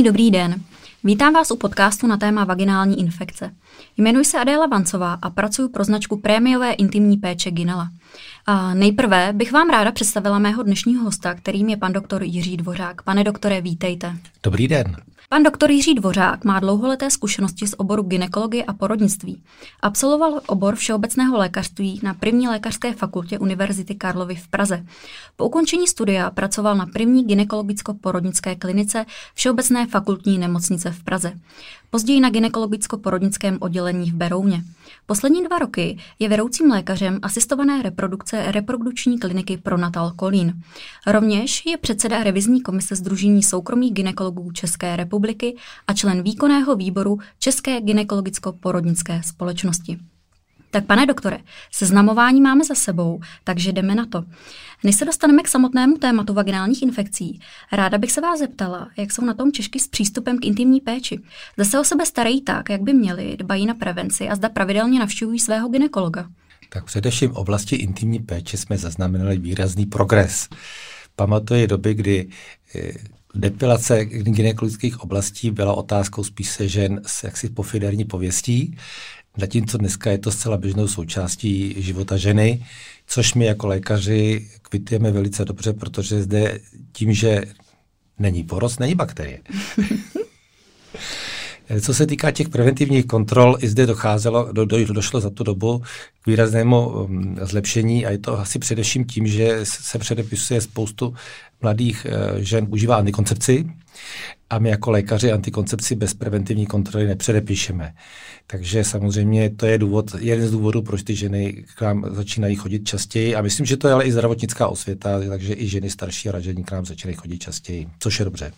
Krásný dobrý den. Vítám vás u podcastu na téma vaginální infekce. Jmenuji se Adéla Vancová a pracuji pro značku prémiové intimní péče Ginela. A nejprve bych vám ráda představila mého dnešního hosta, kterým je pan doktor Jiří Dvořák. Pane doktore, vítejte. Dobrý den. Pan doktor Jiří Dvořák má dlouholeté zkušenosti z oboru gynekologie a porodnictví. Absolvoval obor všeobecného lékařství na první lékařské fakultě Univerzity Karlovy v Praze. Po ukončení studia pracoval na první gynekologicko-porodnické klinice Všeobecné fakultní nemocnice v Praze. Později na gynekologicko-porodnickém oddělení v Berouně. Poslední dva roky je vedoucím lékařem asistované reprodukce reprodukční kliniky pro Natal Kolín. Rovněž je předseda revizní komise Združení soukromých gynekologů České republiky a člen výkonného výboru České gynekologicko-porodnické společnosti. Tak pane doktore, seznamování máme za sebou, takže jdeme na to. Než se dostaneme k samotnému tématu vaginálních infekcí, ráda bych se vás zeptala, jak jsou na tom Češky s přístupem k intimní péči. Zda se o sebe starají tak, jak by měli, dbají na prevenci a zda pravidelně navštěvují svého ginekologa. Tak především v oblasti intimní péče jsme zaznamenali výrazný progres. Pamatuji doby, kdy eh, depilace gynekologických oblastí byla otázkou spíše žen s jaksi pofiderní pověstí, zatímco dneska je to zcela běžnou součástí života ženy, což my jako lékaři kvitujeme velice dobře, protože zde tím, že není porost, není bakterie. Co se týká těch preventivních kontrol, i zde docházelo, do, do, došlo za tu dobu k výraznému um, zlepšení a je to asi především tím, že se předepisuje spoustu mladých uh, žen užívá antikoncepci a my jako lékaři antikoncepci bez preventivní kontroly nepředepíšeme. Takže samozřejmě to je důvod, jeden z důvodů, proč ty ženy k nám začínají chodit častěji. A myslím, že to je ale i zdravotnická osvěta, takže i ženy starší a ražení k nám začínají chodit častěji, což je dobře.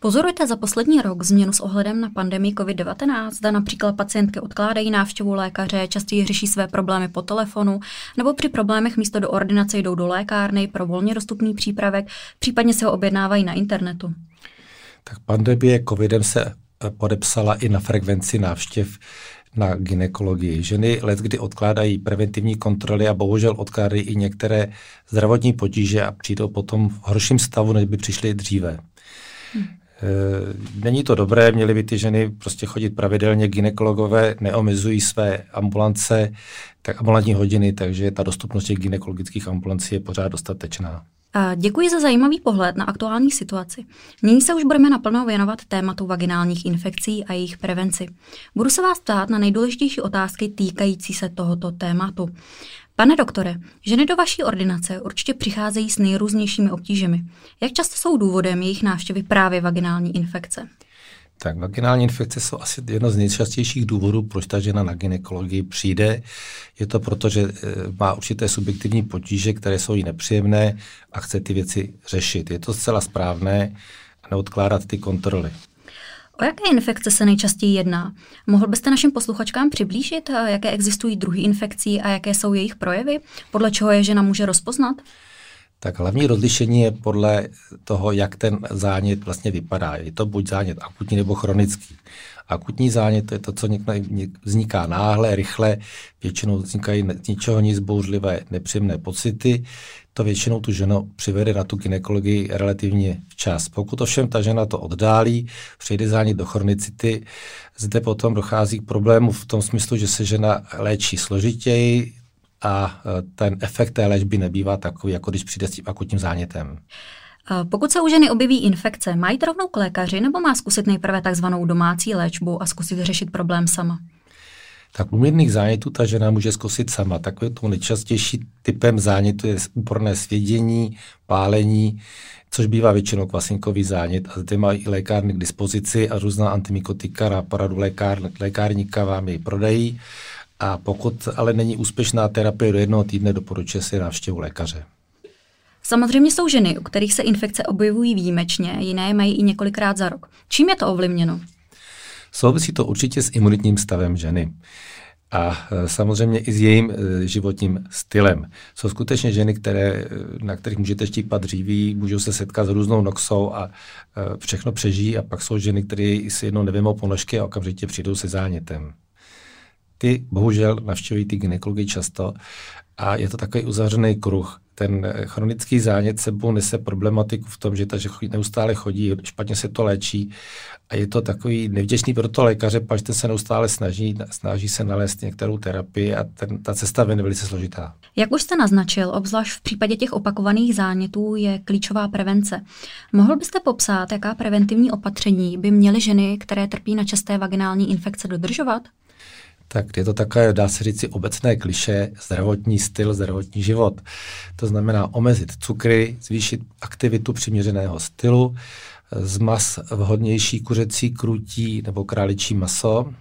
Pozorujete za poslední rok změnu s ohledem na pandemii COVID-19? Zda například pacientky odkládají návštěvu lékaře, častěji řeší své problémy po telefonu, nebo při problémech místo do ordinace jdou do lékárny pro volně dostupný přípravek, případně se ho objednávají na internetu? Tak pandemie covidem se podepsala i na frekvenci návštěv na ginekologii. Ženy let kdy odkládají preventivní kontroly a bohužel odkládají i některé zdravotní potíže a přijdou potom v horším stavu, než by přišly dříve. Hmm. Není to dobré, měly by ty ženy prostě chodit pravidelně, ginekologové neomezují své ambulance, tak ambulantní hodiny, takže ta dostupnost těch ginekologických ambulancí je pořád dostatečná. Děkuji za zajímavý pohled na aktuální situaci. Nyní se už budeme naplno věnovat tématu vaginálních infekcí a jejich prevenci. Budu se vás ptát na nejdůležitější otázky týkající se tohoto tématu. Pane doktore, ženy do vaší ordinace určitě přicházejí s nejrůznějšími obtížemi. Jak často jsou důvodem jejich návštěvy právě vaginální infekce? Tak vaginální infekce jsou asi jedno z nejčastějších důvodů, proč ta žena na ginekologii přijde. Je to proto, že eh, má určité subjektivní potíže, které jsou jí nepříjemné a chce ty věci řešit. Je to zcela správné a neodkládat ty kontroly. O jaké infekce se nejčastěji jedná? Mohl byste našim posluchačkám přiblížit, eh, jaké existují druhy infekcí a jaké jsou jejich projevy? Podle čeho je žena může rozpoznat? Tak hlavní rozlišení je podle toho, jak ten zánět vlastně vypadá. Je to buď zánět akutní nebo chronický. Akutní zánět to je to, co vzniká náhle, rychle, většinou vznikají z ničeho nic bouřlivé, nepříjemné pocity. To většinou tu ženu přivede na tu ginekologii relativně včas. Pokud ovšem ta žena to oddálí, přejde zánět do chronicity, zde potom dochází k problému v tom smyslu, že se žena léčí složitěji, a e, ten efekt té léčby nebývá takový, jako když přijde s tím akutním zánětem. Pokud se u ženy objeví infekce, mají rovnou k lékaři nebo má zkusit nejprve takzvanou domácí léčbu a zkusit řešit problém sama? Tak u mírných zánětů ta žena může zkusit sama. Takovým to nejčastější typem zánětu je úporné svědění, pálení, což bývá většinou kvasinkový zánět. A zde mají i lékárny k dispozici a různá antimikotika na poradu lékár, lékárníka vám ji prodají. A pokud ale není úspěšná terapie do jednoho týdne, doporučuje si návštěvu lékaře. Samozřejmě jsou ženy, u kterých se infekce objevují výjimečně, jiné mají i několikrát za rok. Čím je to ovlivněno? Souvisí to určitě s imunitním stavem ženy a e, samozřejmě i s jejím e, životním stylem. Jsou skutečně ženy, které, e, na kterých můžete štípat dříví, můžou se setkat s různou noxou a všechno přežijí a pak jsou ženy, které si jednou nevymou ponožky a okamžitě přijdou se zánětem. Ty bohužel navštěvují ty gynekology často a je to takový uzavřený kruh. Ten chronický zánět sebou nese problematiku v tom, že ta že neustále chodí, špatně se to léčí a je to takový nevděčný pro to lékaře, protože ten se neustále snaží, snaží se nalézt některou terapii a ten, ta cesta je velice složitá. Jak už jste naznačil, obzvlášť v případě těch opakovaných zánětů je klíčová prevence. Mohl byste popsat, jaká preventivní opatření by měly ženy, které trpí na časté vaginální infekce, dodržovat? Tak je to takové, dá se říct, obecné kliše, zdravotní styl, zdravotní život. To znamená omezit cukry, zvýšit aktivitu přiměřeného stylu, zmas vhodnější kuřecí krutí nebo králičí maso,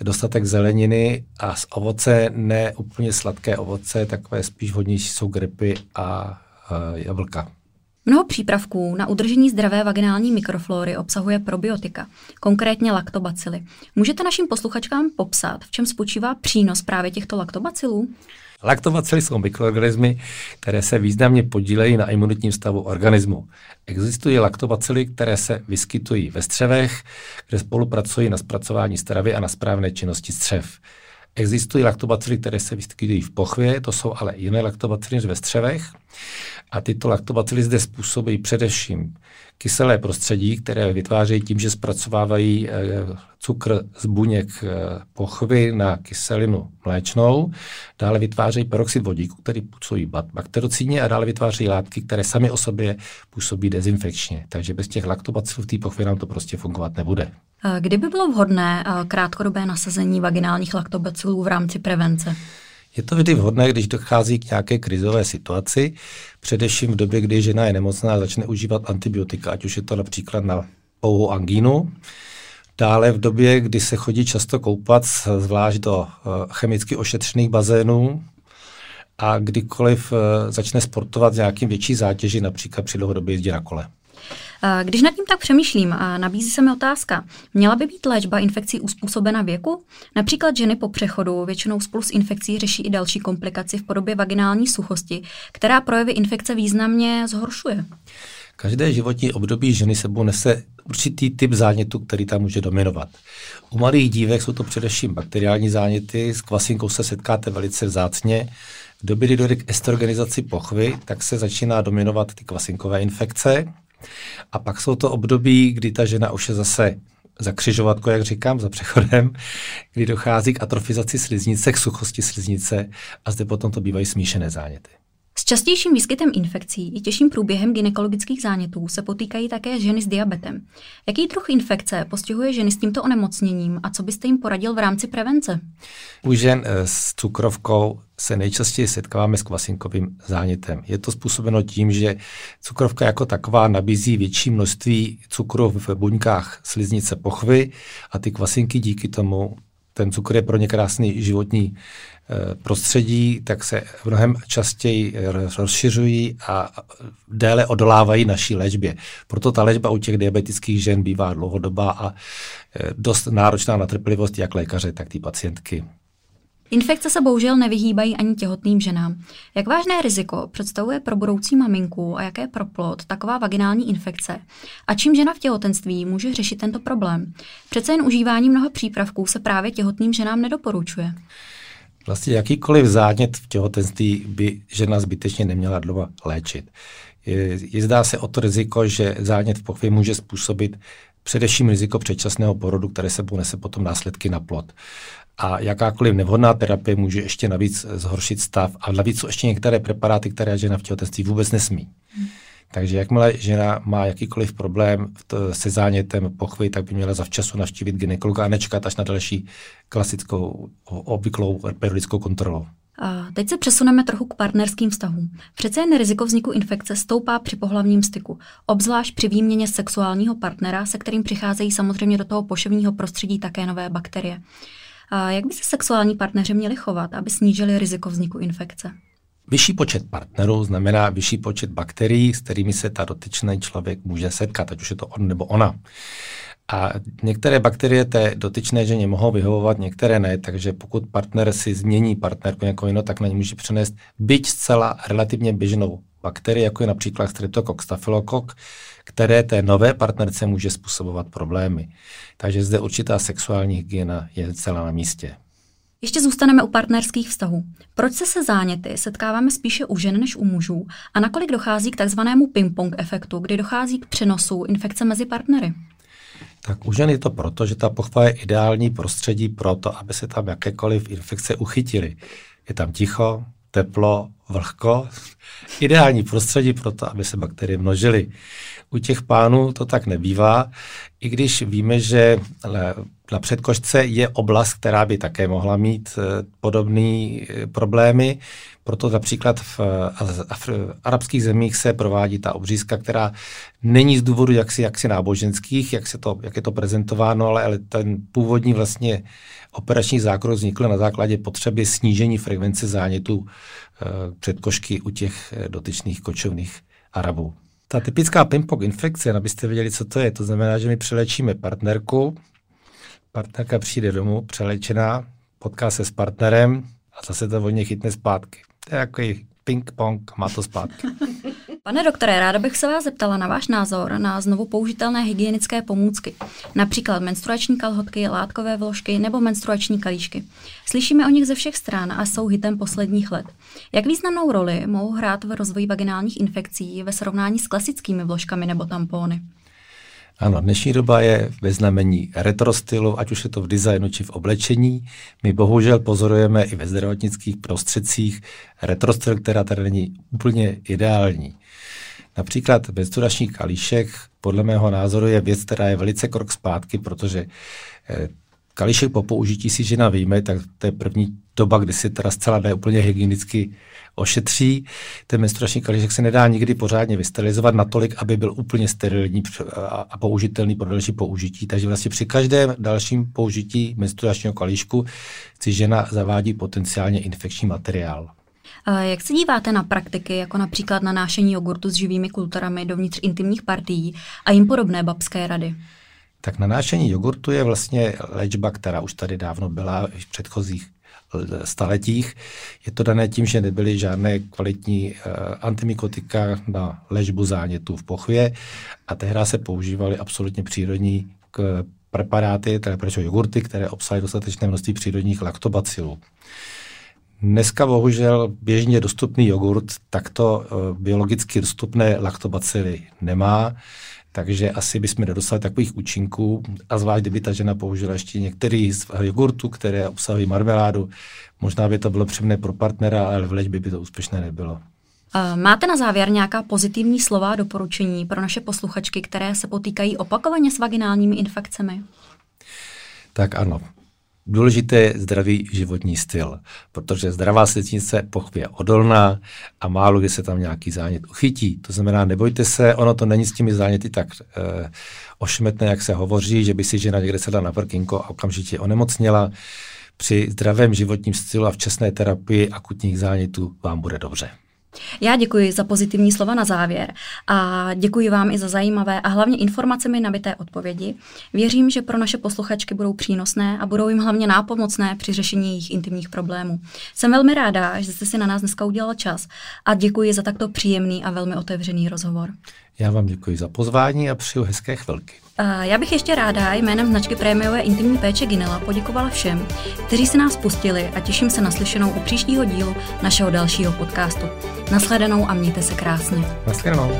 dostatek zeleniny a z ovoce, ne úplně sladké ovoce, takové spíš vhodnější jsou grepy a jablka. Mnoho přípravků na udržení zdravé vaginální mikroflory obsahuje probiotika, konkrétně laktobacily. Můžete našim posluchačkám popsat, v čem spočívá přínos právě těchto laktobacilů? Laktobacily jsou mikroorganismy, které se významně podílejí na imunitním stavu organismu. Existují laktobacily, které se vyskytují ve střevech, kde spolupracují na zpracování stravy a na správné činnosti střev. Existují laktobacily, které se vyskytují v pochvě, to jsou ale jiné laktobacily než ve střevech. A tyto laktobacily zde způsobí především kyselé prostředí, které vytvářejí tím, že zpracovávají eh, cukr z buněk eh, pochvy na kyselinu mléčnou, dále vytvářejí peroxid vodíku, který působí bakterocídně a dále vytvářejí látky, které sami o sobě působí dezinfekčně. Takže bez těch laktobacilů v té pochvě nám to prostě fungovat nebude. Kdyby bylo vhodné krátkodobé nasazení vaginálních laktobacilů v rámci prevence? Je to vždy vhodné, když dochází k nějaké krizové situaci, především v době, kdy žena je nemocná a začne užívat antibiotika, ať už je to například na pouhou angínu. Dále v době, kdy se chodí často koupat, zvlášť do eh, chemicky ošetřených bazénů, a kdykoliv eh, začne sportovat s nějakým větší zátěži, například při dlouhodobě jízdě na kole. Když nad tím tak přemýšlím, a nabízí se mi otázka, měla by být léčba infekcí uspůsobena věku? Například ženy po přechodu většinou spolu s infekcí řeší i další komplikaci v podobě vaginální suchosti, která projevy infekce významně zhoršuje. Každé životní období ženy sebou nese určitý typ zánětu, který tam může dominovat. U malých dívek jsou to především bakteriální záněty, s kvasinkou se setkáte velice vzácně. V době, kdy dojde k estrogenizaci pochvy, tak se začíná dominovat ty kvasinkové infekce. A pak jsou to období, kdy ta žena už je zase za křižovatko, jak říkám, za přechodem, kdy dochází k atrofizaci sliznice, k suchosti sliznice a zde potom to bývají smíšené záněty. S častějším výskytem infekcí i těžším průběhem gynekologických zánětů se potýkají také ženy s diabetem. Jaký druh infekce postihuje ženy s tímto onemocněním a co byste jim poradil v rámci prevence? U žen eh, s cukrovkou se nejčastěji setkáváme s kvasinkovým zánětem. Je to způsobeno tím, že cukrovka jako taková nabízí větší množství cukru v buňkách sliznice pochvy a ty kvasinky díky tomu ten cukr je pro ně krásný životní Eh, prostředí, tak se mnohem častěji rozšiřují a déle odolávají naší léčbě. Proto ta léčba u těch diabetických žen bývá dlouhodobá a eh, dost náročná na trpělivost jak lékaře, tak ty pacientky. Infekce se bohužel nevyhýbají ani těhotným ženám. Jak vážné riziko představuje pro budoucí maminku a jaké pro plod taková vaginální infekce? A čím žena v těhotenství může řešit tento problém? Přece jen užívání mnoha přípravků se právě těhotným ženám nedoporučuje. Vlastně jakýkoliv zánět v těhotenství by žena zbytečně neměla dlouho léčit. Je, je zdá se o to riziko, že zánět v pochvě může způsobit především riziko předčasného porodu, které se ponese potom následky na plod. A jakákoliv nevhodná terapie může ještě navíc zhoršit stav a navíc jsou ještě některé preparáty, které žena v těhotenství vůbec nesmí. Hmm. Takže jakmile žena má jakýkoliv problém se zánětem pochvy, tak by měla zavčasu navštívit gynekologa a nečkat až na další klasickou obvyklou periodickou kontrolu. Teď se přesuneme trochu k partnerským vztahům. Přece jen riziko vzniku infekce stoupá při pohlavním styku, obzvlášť při výměně sexuálního partnera, se kterým přicházejí samozřejmě do toho poševního prostředí také nové bakterie. Jak by se sexuální partneři měli chovat, aby snížili riziko vzniku infekce? Vyšší počet partnerů znamená vyšší počet bakterií, s kterými se ta dotyčný člověk může setkat, ať už je to on nebo ona. A některé bakterie té dotyčné ženě mohou vyhovovat, některé ne, takže pokud partner si změní partnerku jako jinou, tak na ní může přenést byť zcela relativně běžnou bakterii, jako je například streptococcus staphylococcus, které té nové partnerce může způsobovat problémy. Takže zde určitá sexuální hygiena je celá na místě. Ještě zůstaneme u partnerských vztahů. Proč se se záněty setkáváme spíše u žen než u mužů a nakolik dochází k takzvanému ping-pong efektu, kdy dochází k přenosu infekce mezi partnery? Tak u žen je to proto, že ta pochva je ideální prostředí pro to, aby se tam jakékoliv infekce uchytily. Je tam ticho, teplo, vlhko, ideální prostředí pro to, aby se bakterie množily. U těch pánů to tak nebývá, i když víme, že na předkošce je oblast, která by také mohla mít eh, podobné eh, problémy. Proto například v, eh, v arabských zemích se provádí ta obřízka, která není z důvodu jaksi, jaksi náboženských, jak, se to, jak je to prezentováno, ale, ale ten původní vlastně operační zákrok vznikl na základě potřeby snížení frekvence zánětů předkošky u těch dotyčných kočovných Arabů. Ta typická pimpok infekce, abyste věděli, co to je, to znamená, že my přelečíme partnerku, partnerka přijde domů přelečená, potká se s partnerem a zase to vodně chytne zpátky. To je takový ping-pong, má to zpátky. Pane doktore, ráda bych se vás zeptala na váš názor na znovu použitelné hygienické pomůcky, například menstruační kalhotky, látkové vložky nebo menstruační kalíšky. Slyšíme o nich ze všech stran a jsou hitem posledních let. Jak významnou roli mohou hrát v rozvoji vaginálních infekcí ve srovnání s klasickými vložkami nebo tampony? Ano, dnešní doba je ve znamení retro stylu, ať už je to v designu či v oblečení. My bohužel pozorujeme i ve zdravotnických prostředcích retro styl, která tady není úplně ideální. Například menstruační kalíšek podle mého názoru je věc, která je velice krok zpátky, protože kalíšek po použití si žena vyjme, tak to je první doba, kdy si teda zcela neúplně hygienicky ošetří. Ten menstruační kalíšek se nedá nikdy pořádně vysterilizovat natolik, aby byl úplně sterilní a použitelný pro další použití. Takže vlastně při každém dalším použití menstruačního kalíšku si žena zavádí potenciálně infekční materiál. Jak se díváte na praktiky, jako například na nášení jogurtu s živými kulturami dovnitř intimních partií a jim podobné babské rady? Tak nanášení jogurtu je vlastně léčba, která už tady dávno byla v předchozích staletích. Je to dané tím, že nebyly žádné kvalitní uh, antimikotika na léčbu zánětů v pochvě a tehdy se používaly absolutně přírodní k preparáty, tedy proč jogurty, které obsahují dostatečné množství přírodních laktobacilů. Dneska bohužel běžně dostupný jogurt takto uh, biologicky dostupné laktobacily nemá, takže asi bychom nedostali takových účinků a zvlášť, kdyby ta žena použila ještě některý z jogurtů, které obsahují marmeládu, možná by to bylo příjemné pro partnera, ale v léčbě by to úspěšné nebylo. Eh, máte na závěr nějaká pozitivní slova a doporučení pro naše posluchačky, které se potýkají opakovaně s vaginálními infekcemi? Tak ano, Důležité je zdravý životní styl, protože zdravá sliznice pochvě odolná a málo kdy se tam nějaký zánět uchytí. To znamená, nebojte se, ono to není s těmi záněty tak eh, ošmetné, jak se hovoří, že by si žena někde sedla na prkinko a okamžitě onemocněla. Při zdravém životním stylu a včasné terapii akutních zánětů vám bude dobře. Já děkuji za pozitivní slova na závěr a děkuji vám i za zajímavé a hlavně informacemi nabité odpovědi. Věřím, že pro naše posluchačky budou přínosné a budou jim hlavně nápomocné při řešení jejich intimních problémů. Jsem velmi ráda, že jste si na nás dneska udělal čas a děkuji za takto příjemný a velmi otevřený rozhovor. Já vám děkuji za pozvání a přeju hezké chvilky. Já bych ještě ráda jménem značky prémiové intimní péče Ginela poděkovala všem, kteří se nás pustili a těším se na slyšenou u příštího dílu našeho dalšího podcastu. Naschledanou a mějte se krásně. Naschledanou.